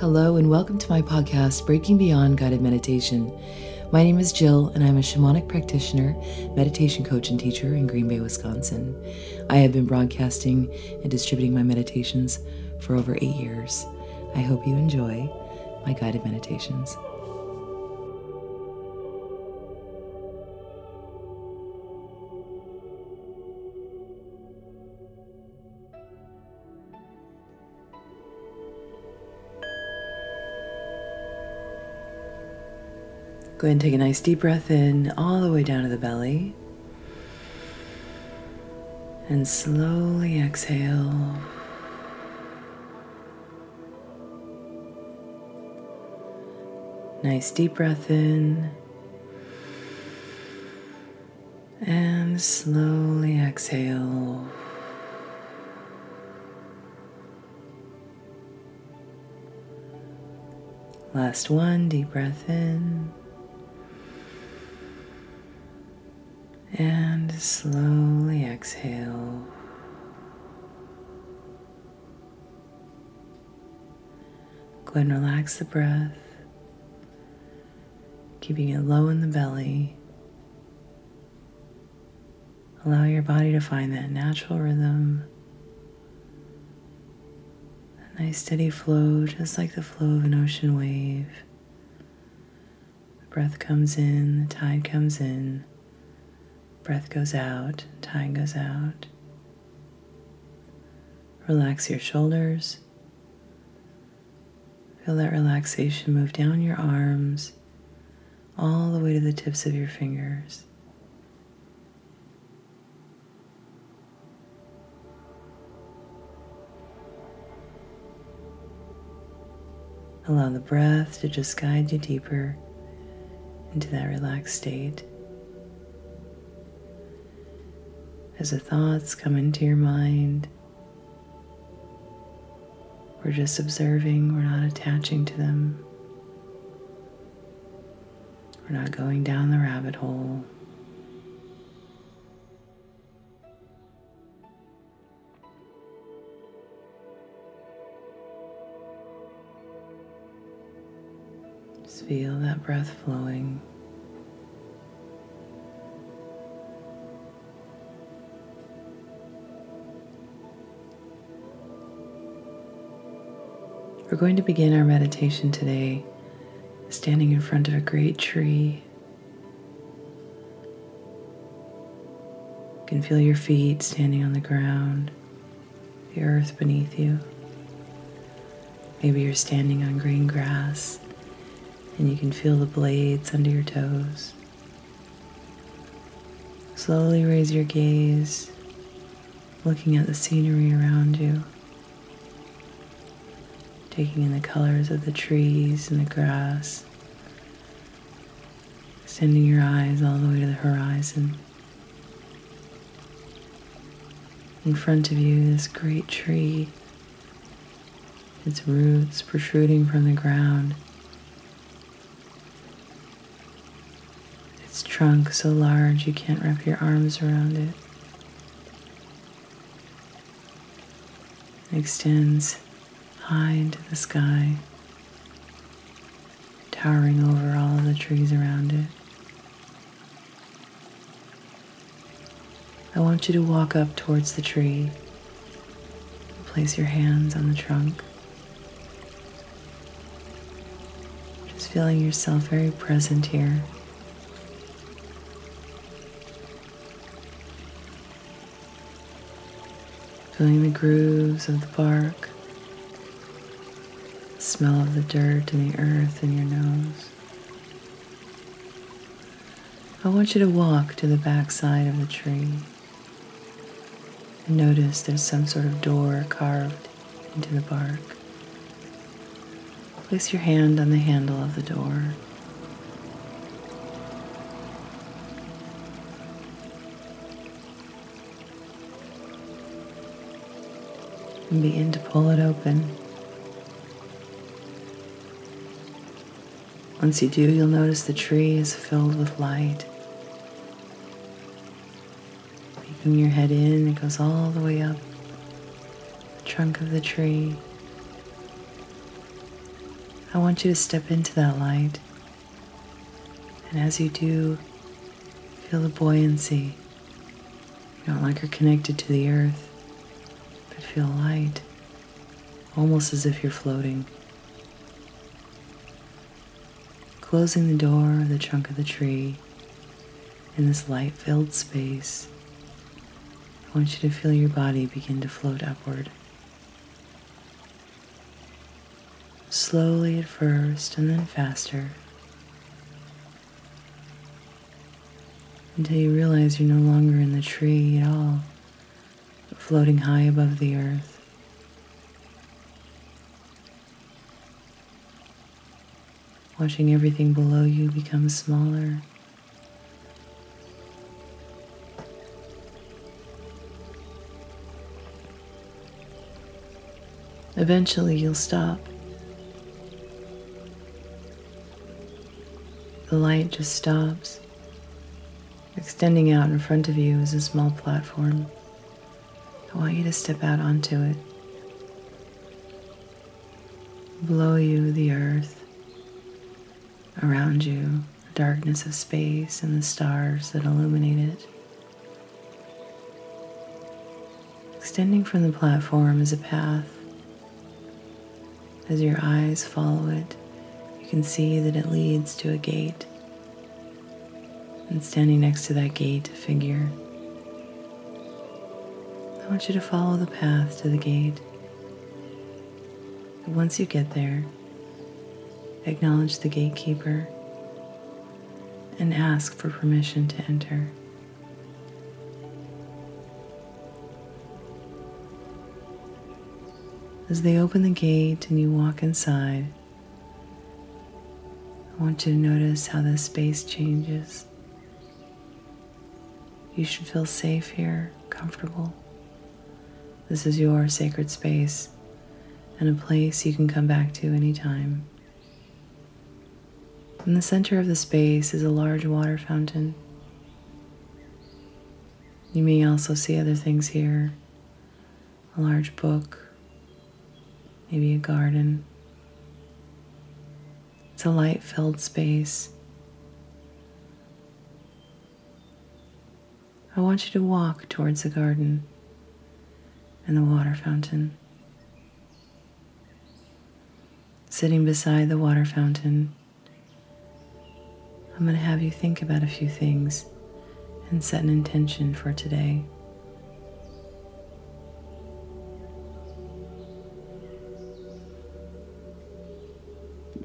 Hello, and welcome to my podcast, Breaking Beyond Guided Meditation. My name is Jill, and I'm a shamanic practitioner, meditation coach, and teacher in Green Bay, Wisconsin. I have been broadcasting and distributing my meditations for over eight years. I hope you enjoy my guided meditations. Go ahead and take a nice deep breath in all the way down to the belly. And slowly exhale. Nice deep breath in. And slowly exhale. Last one, deep breath in. And slowly exhale. Go ahead and relax the breath, keeping it low in the belly. Allow your body to find that natural rhythm, a nice steady flow, just like the flow of an ocean wave. The breath comes in, the tide comes in. Breath goes out, time goes out. Relax your shoulders. Feel that relaxation move down your arms, all the way to the tips of your fingers. Allow the breath to just guide you deeper into that relaxed state. As the thoughts come into your mind. We're just observing, we're not attaching to them. We're not going down the rabbit hole. Just feel that breath flowing. We're going to begin our meditation today standing in front of a great tree. You can feel your feet standing on the ground, the earth beneath you. Maybe you're standing on green grass and you can feel the blades under your toes. Slowly raise your gaze, looking at the scenery around you taking in the colors of the trees and the grass, extending your eyes all the way to the horizon. In front of you, this great tree, its roots protruding from the ground, its trunk so large you can't wrap your arms around it. It extends high into the sky, towering over all of the trees around it. I want you to walk up towards the tree. Place your hands on the trunk. Just feeling yourself very present here. Feeling the grooves of the bark smell of the dirt and the earth in your nose. I want you to walk to the back side of the tree and notice there's some sort of door carved into the bark. Place your hand on the handle of the door. And begin to pull it open. Once you do, you'll notice the tree is filled with light. Peeking your head in, it goes all the way up the trunk of the tree. I want you to step into that light. And as you do, feel the buoyancy. You don't like you're connected to the earth, but feel light, almost as if you're floating. Closing the door of the trunk of the tree in this light filled space, I want you to feel your body begin to float upward. Slowly at first and then faster. Until you realize you're no longer in the tree at all, but floating high above the earth. Watching everything below you become smaller. Eventually, you'll stop. The light just stops. Extending out in front of you is a small platform. I want you to step out onto it. Below you, the earth. Around you, the darkness of space and the stars that illuminate it. Extending from the platform is a path as your eyes follow it, you can see that it leads to a gate. And standing next to that gate, a figure. I want you to follow the path to the gate. But once you get there, acknowledge the gatekeeper and ask for permission to enter. As they open the gate and you walk inside, I want you to notice how the space changes. You should feel safe here, comfortable. This is your sacred space and a place you can come back to anytime. In the center of the space is a large water fountain. You may also see other things here a large book, maybe a garden. It's a light filled space. I want you to walk towards the garden and the water fountain. Sitting beside the water fountain, I'm going to have you think about a few things and set an intention for today.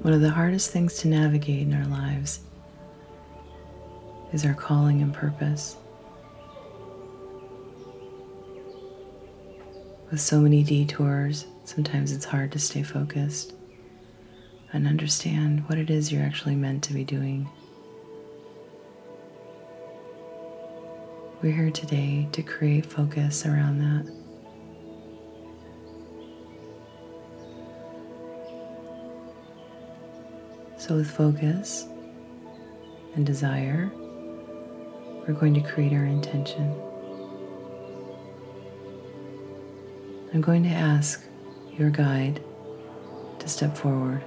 One of the hardest things to navigate in our lives is our calling and purpose. With so many detours, sometimes it's hard to stay focused and understand what it is you're actually meant to be doing. We're here today to create focus around that. So, with focus and desire, we're going to create our intention. I'm going to ask your guide to step forward.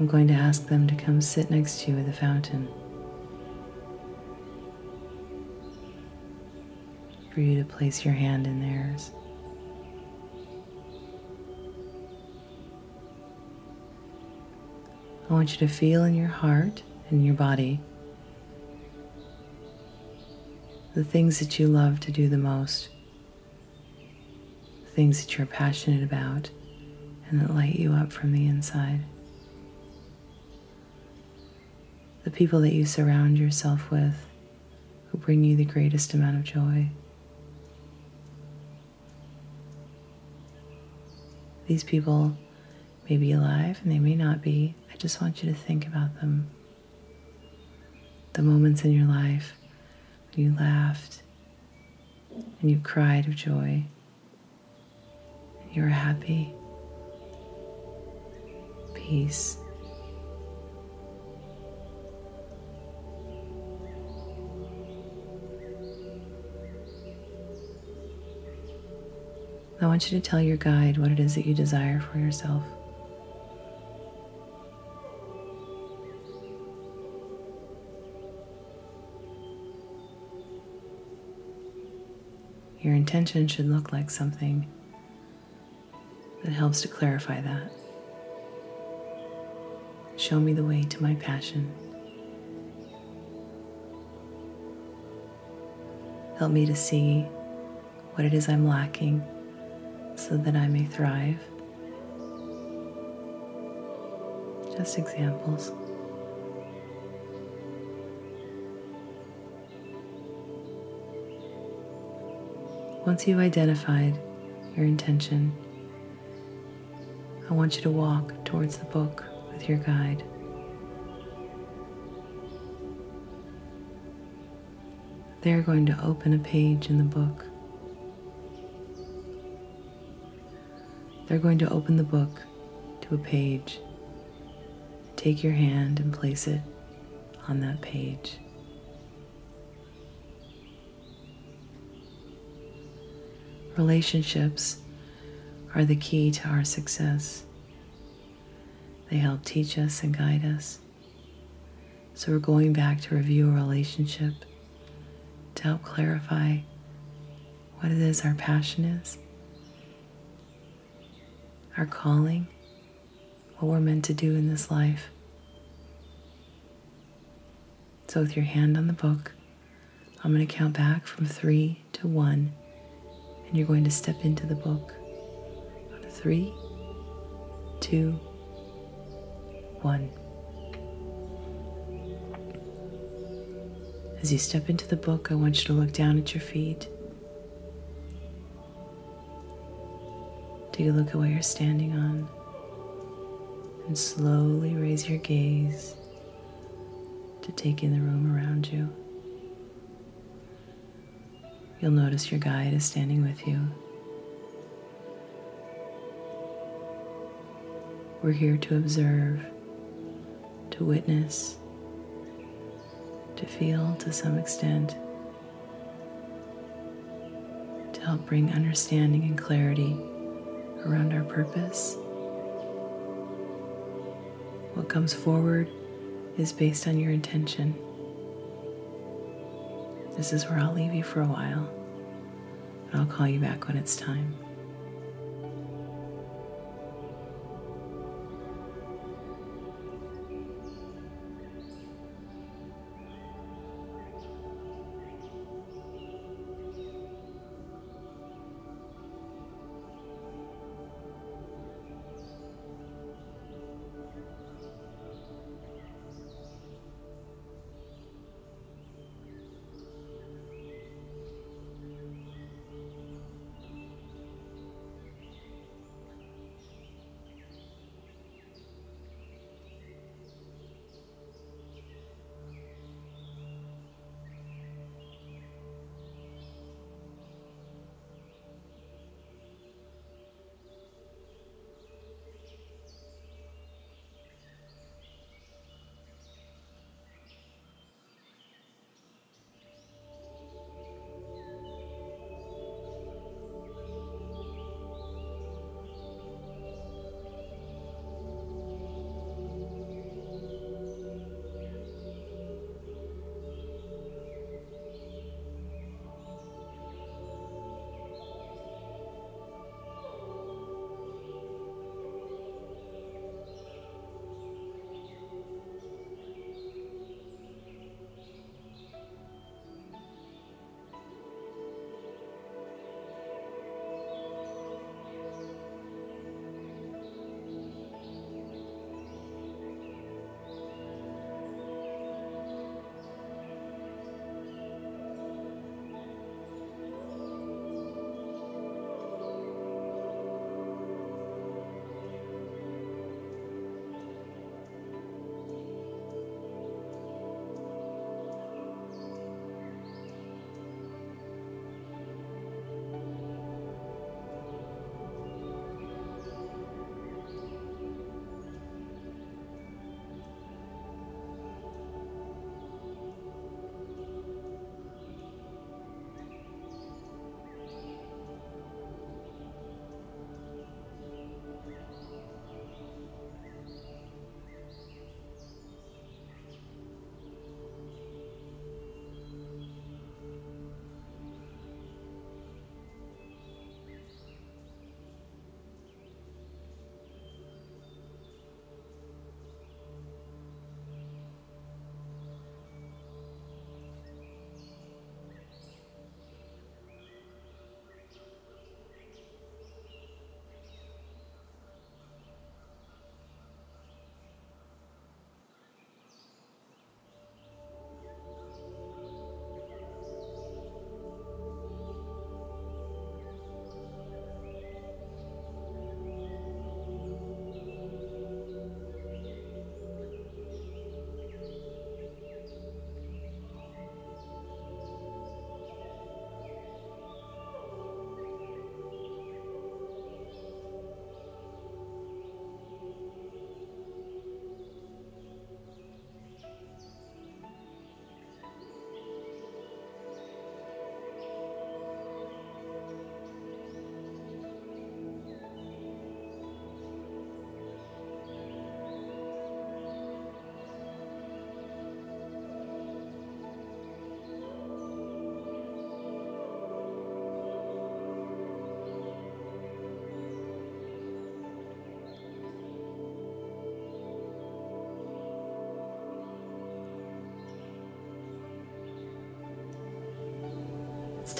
I'm going to ask them to come sit next to you at the fountain. For you to place your hand in theirs. I want you to feel in your heart and your body the things that you love to do the most, things that you're passionate about and that light you up from the inside, the people that you surround yourself with who bring you the greatest amount of joy. These people may be alive and they may not be, I just want you to think about them. The moments in your life when you laughed and you cried of joy, you were happy, peace. I want you to tell your guide what it is that you desire for yourself. Your intention should look like something that helps to clarify that. Show me the way to my passion. Help me to see what it is I'm lacking so that I may thrive. Just examples. Once you've identified your intention, I want you to walk towards the book with your guide. They're going to open a page in the book. They're going to open the book to a page. Take your hand and place it on that page. Relationships are the key to our success. They help teach us and guide us. So we're going back to review a relationship to help clarify what it is our passion is, our calling, what we're meant to do in this life. So, with your hand on the book, I'm going to count back from three to one and you're going to step into the book. Three, two, one. As you step into the book, I want you to look down at your feet. Take a look at what you're standing on. And slowly raise your gaze to take in the room around you. You'll notice your guide is standing with you. We're here to observe, to witness, to feel to some extent, to help bring understanding and clarity around our purpose. What comes forward is based on your intention. This is where I'll leave you for a while, and I'll call you back when it's time.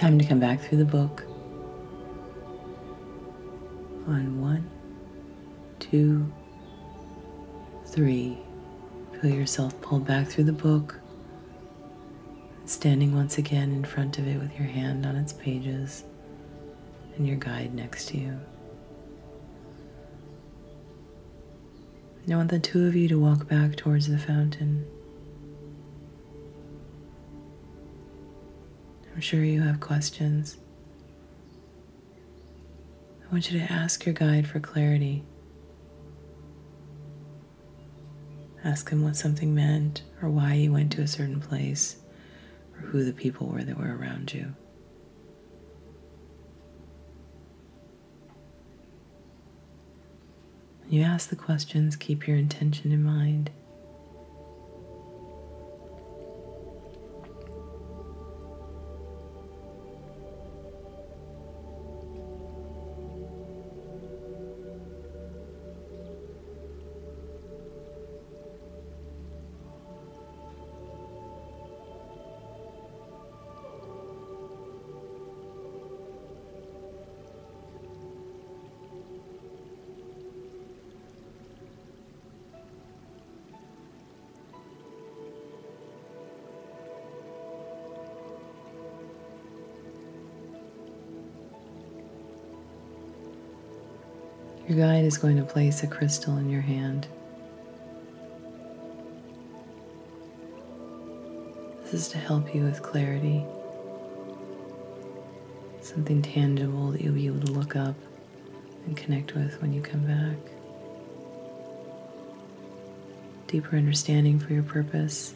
Time to come back through the book. On one, two, three. Feel yourself pulled back through the book, standing once again in front of it with your hand on its pages and your guide next to you. I want the two of you to walk back towards the fountain. I'm sure you have questions. I want you to ask your guide for clarity. Ask him what something meant, or why you went to a certain place, or who the people were that were around you. You ask the questions, keep your intention in mind. Your guide is going to place a crystal in your hand. This is to help you with clarity, something tangible that you'll be able to look up and connect with when you come back. Deeper understanding for your purpose,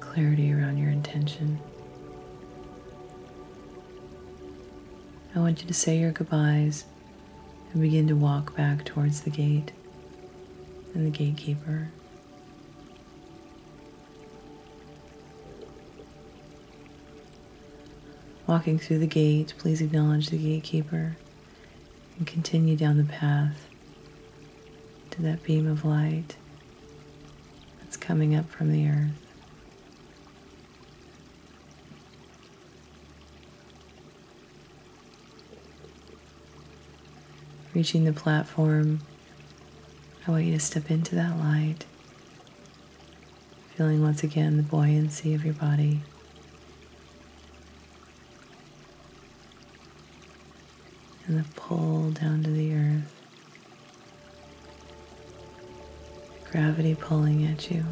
clarity around your intention. I want you to say your goodbyes and begin to walk back towards the gate and the gatekeeper. Walking through the gate, please acknowledge the gatekeeper and continue down the path to that beam of light that's coming up from the earth. Reaching the platform, I want you to step into that light, feeling once again the buoyancy of your body. And the pull down to the earth. Gravity pulling at you.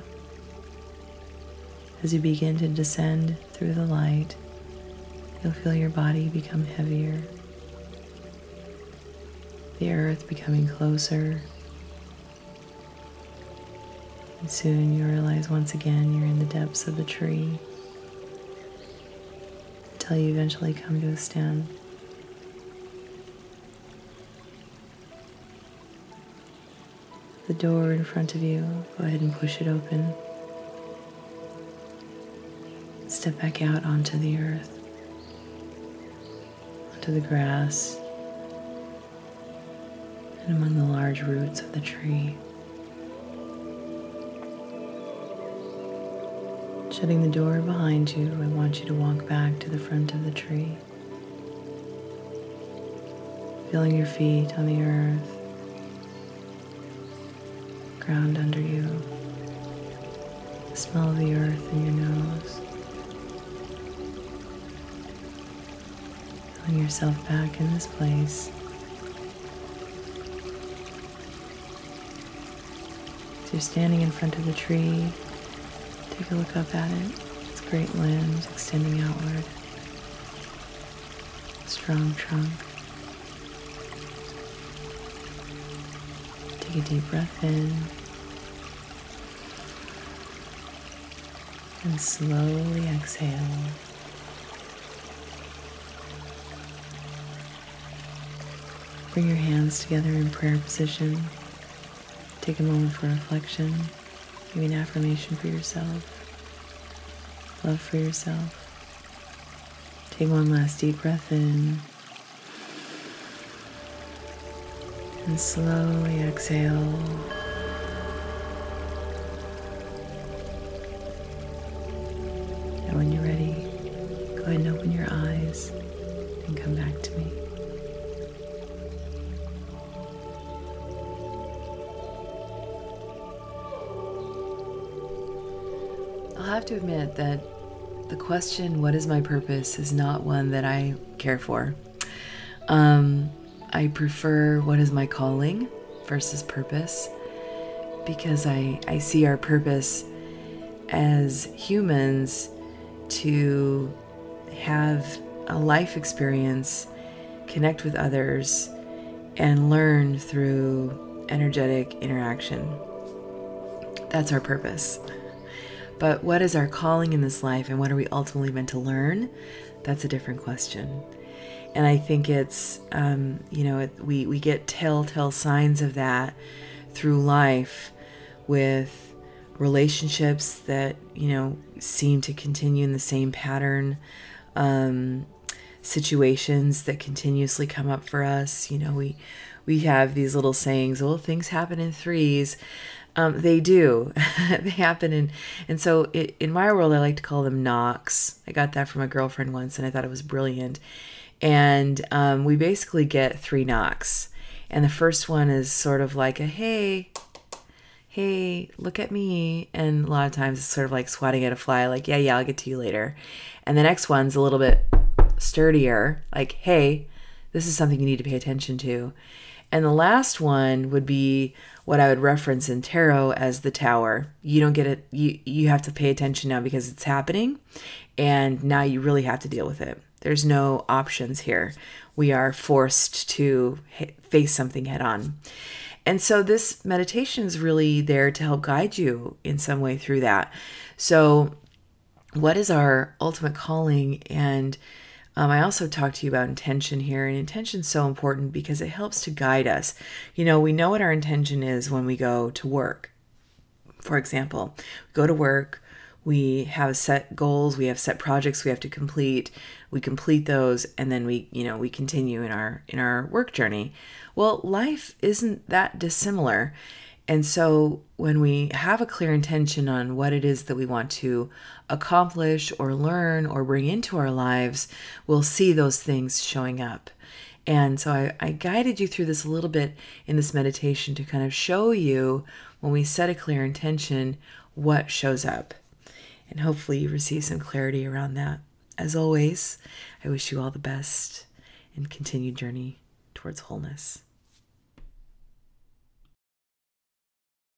As you begin to descend through the light, you'll feel your body become heavier the earth becoming closer. And soon you realize once again you're in the depths of the tree until you eventually come to a stand. The door in front of you, go ahead and push it open. Step back out onto the earth, onto the grass and among the large roots of the tree. Shutting the door behind you, I want you to walk back to the front of the tree. Feeling your feet on the earth, ground under you, the smell of the earth in your nose. Feeling yourself back in this place. So you're standing in front of the tree. Take a look up at it. Its great limbs extending outward. Strong trunk. Take a deep breath in. And slowly exhale. Bring your hands together in prayer position. Take a moment for reflection, maybe an affirmation for yourself, love for yourself. Take one last deep breath in and slowly exhale. That the question, What is my purpose, is not one that I care for. Um, I prefer what is my calling versus purpose because I, I see our purpose as humans to have a life experience, connect with others, and learn through energetic interaction. That's our purpose. But what is our calling in this life and what are we ultimately meant to learn? That's a different question. And I think it's, um, you know, it, we, we get telltale signs of that through life with relationships that, you know, seem to continue in the same pattern, um, situations that continuously come up for us. You know, we, we have these little sayings, well, things happen in threes. Um, they do. they happen in, and so it, in my world, I like to call them knocks. I got that from a girlfriend once, and I thought it was brilliant. And um, we basically get three knocks, and the first one is sort of like a hey, hey, look at me, and a lot of times it's sort of like swatting at a fly, like yeah, yeah, I'll get to you later. And the next one's a little bit sturdier, like hey, this is something you need to pay attention to. And the last one would be what I would reference in tarot as the tower. You don't get it you you have to pay attention now because it's happening and now you really have to deal with it. There's no options here. We are forced to face something head on. And so this meditation is really there to help guide you in some way through that. So what is our ultimate calling and um, I also talked to you about intention here, and intention is so important because it helps to guide us. You know, we know what our intention is when we go to work. For example, we go to work, we have set goals, we have set projects we have to complete. We complete those, and then we, you know, we continue in our in our work journey. Well, life isn't that dissimilar. And so when we have a clear intention on what it is that we want to accomplish or learn or bring into our lives, we'll see those things showing up. And so I, I, guided you through this a little bit in this meditation to kind of show you when we set a clear intention what shows up. And hopefully you receive some clarity around that. As always, I wish you all the best and continued journey towards wholeness.